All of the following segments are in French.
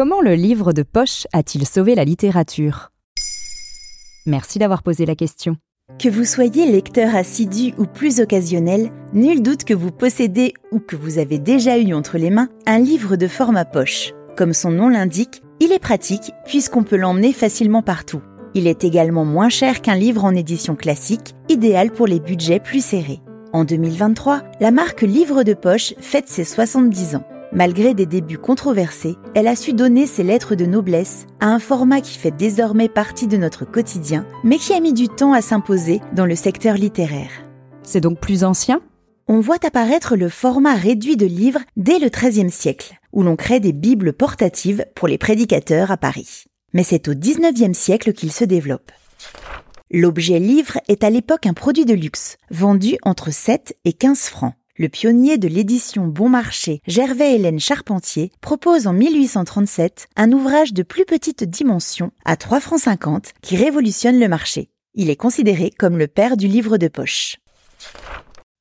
Comment le livre de poche a-t-il sauvé la littérature? Merci d'avoir posé la question. Que vous soyez lecteur assidu ou plus occasionnel, nul doute que vous possédez ou que vous avez déjà eu entre les mains un livre de format poche. Comme son nom l'indique, il est pratique puisqu'on peut l'emmener facilement partout. Il est également moins cher qu'un livre en édition classique, idéal pour les budgets plus serrés. En 2023, la marque Livre de Poche fête ses 70 ans. Malgré des débuts controversés, elle a su donner ses lettres de noblesse à un format qui fait désormais partie de notre quotidien, mais qui a mis du temps à s'imposer dans le secteur littéraire. C'est donc plus ancien? On voit apparaître le format réduit de livres dès le XIIIe siècle, où l'on crée des bibles portatives pour les prédicateurs à Paris. Mais c'est au XIXe siècle qu'il se développe. L'objet livre est à l'époque un produit de luxe, vendu entre 7 et 15 francs. Le pionnier de l'édition Bon Marché, Gervais Hélène Charpentier, propose en 1837 un ouvrage de plus petite dimension à 3 francs 50 qui révolutionne le marché. Il est considéré comme le père du livre de poche.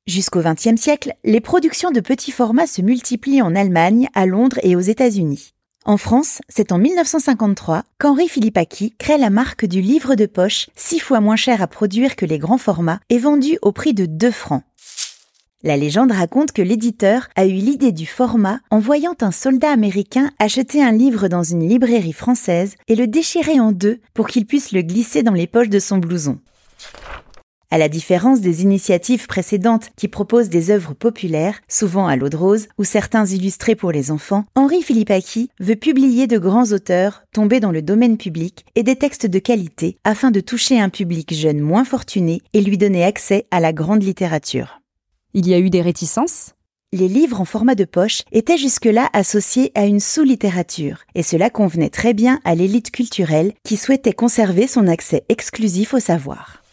Jusqu'au XXe siècle, les productions de petits formats se multiplient en Allemagne, à Londres et aux États-Unis. En France, c'est en 1953 qu'Henri Philippaki crée la marque du livre de poche, six fois moins cher à produire que les grands formats et vendu au prix de 2 francs. La légende raconte que l'éditeur a eu l'idée du format en voyant un soldat américain acheter un livre dans une librairie française et le déchirer en deux pour qu'il puisse le glisser dans les poches de son blouson. À la différence des initiatives précédentes qui proposent des œuvres populaires, souvent à l'eau de rose, ou certains illustrés pour les enfants, Henri Philippaki veut publier de grands auteurs tombés dans le domaine public et des textes de qualité afin de toucher un public jeune moins fortuné et lui donner accès à la grande littérature. Il y a eu des réticences? Les livres en format de poche étaient jusque-là associés à une sous-littérature, et cela convenait très bien à l'élite culturelle qui souhaitait conserver son accès exclusif au savoir.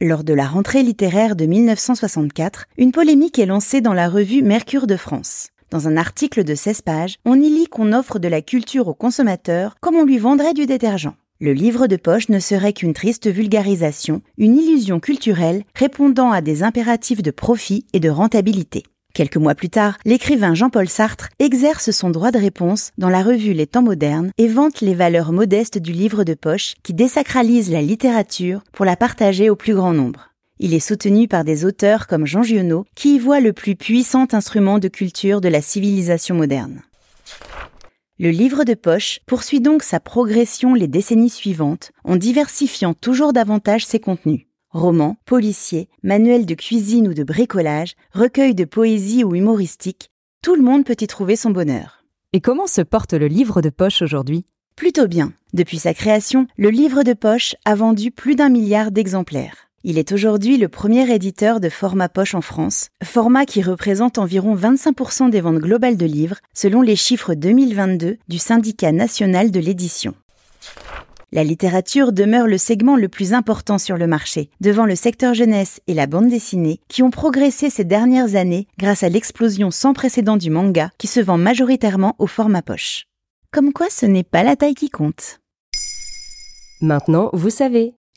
Lors de la rentrée littéraire de 1964, une polémique est lancée dans la revue Mercure de France. Dans un article de 16 pages, on y lit qu'on offre de la culture au consommateur comme on lui vendrait du détergent. Le livre de poche ne serait qu'une triste vulgarisation, une illusion culturelle répondant à des impératifs de profit et de rentabilité. Quelques mois plus tard, l'écrivain Jean-Paul Sartre exerce son droit de réponse dans la revue Les Temps modernes et vante les valeurs modestes du livre de poche qui désacralise la littérature pour la partager au plus grand nombre. Il est soutenu par des auteurs comme Jean Giono qui y voit le plus puissant instrument de culture de la civilisation moderne. Le livre de poche poursuit donc sa progression les décennies suivantes en diversifiant toujours davantage ses contenus. Romans, policiers, manuels de cuisine ou de bricolage, recueils de poésie ou humoristique, tout le monde peut y trouver son bonheur. Et comment se porte le livre de poche aujourd'hui? Plutôt bien. Depuis sa création, le livre de poche a vendu plus d'un milliard d'exemplaires. Il est aujourd'hui le premier éditeur de format poche en France, format qui représente environ 25% des ventes globales de livres, selon les chiffres 2022 du syndicat national de l'édition. La littérature demeure le segment le plus important sur le marché, devant le secteur jeunesse et la bande dessinée, qui ont progressé ces dernières années grâce à l'explosion sans précédent du manga, qui se vend majoritairement au format poche. Comme quoi ce n'est pas la taille qui compte. Maintenant, vous savez,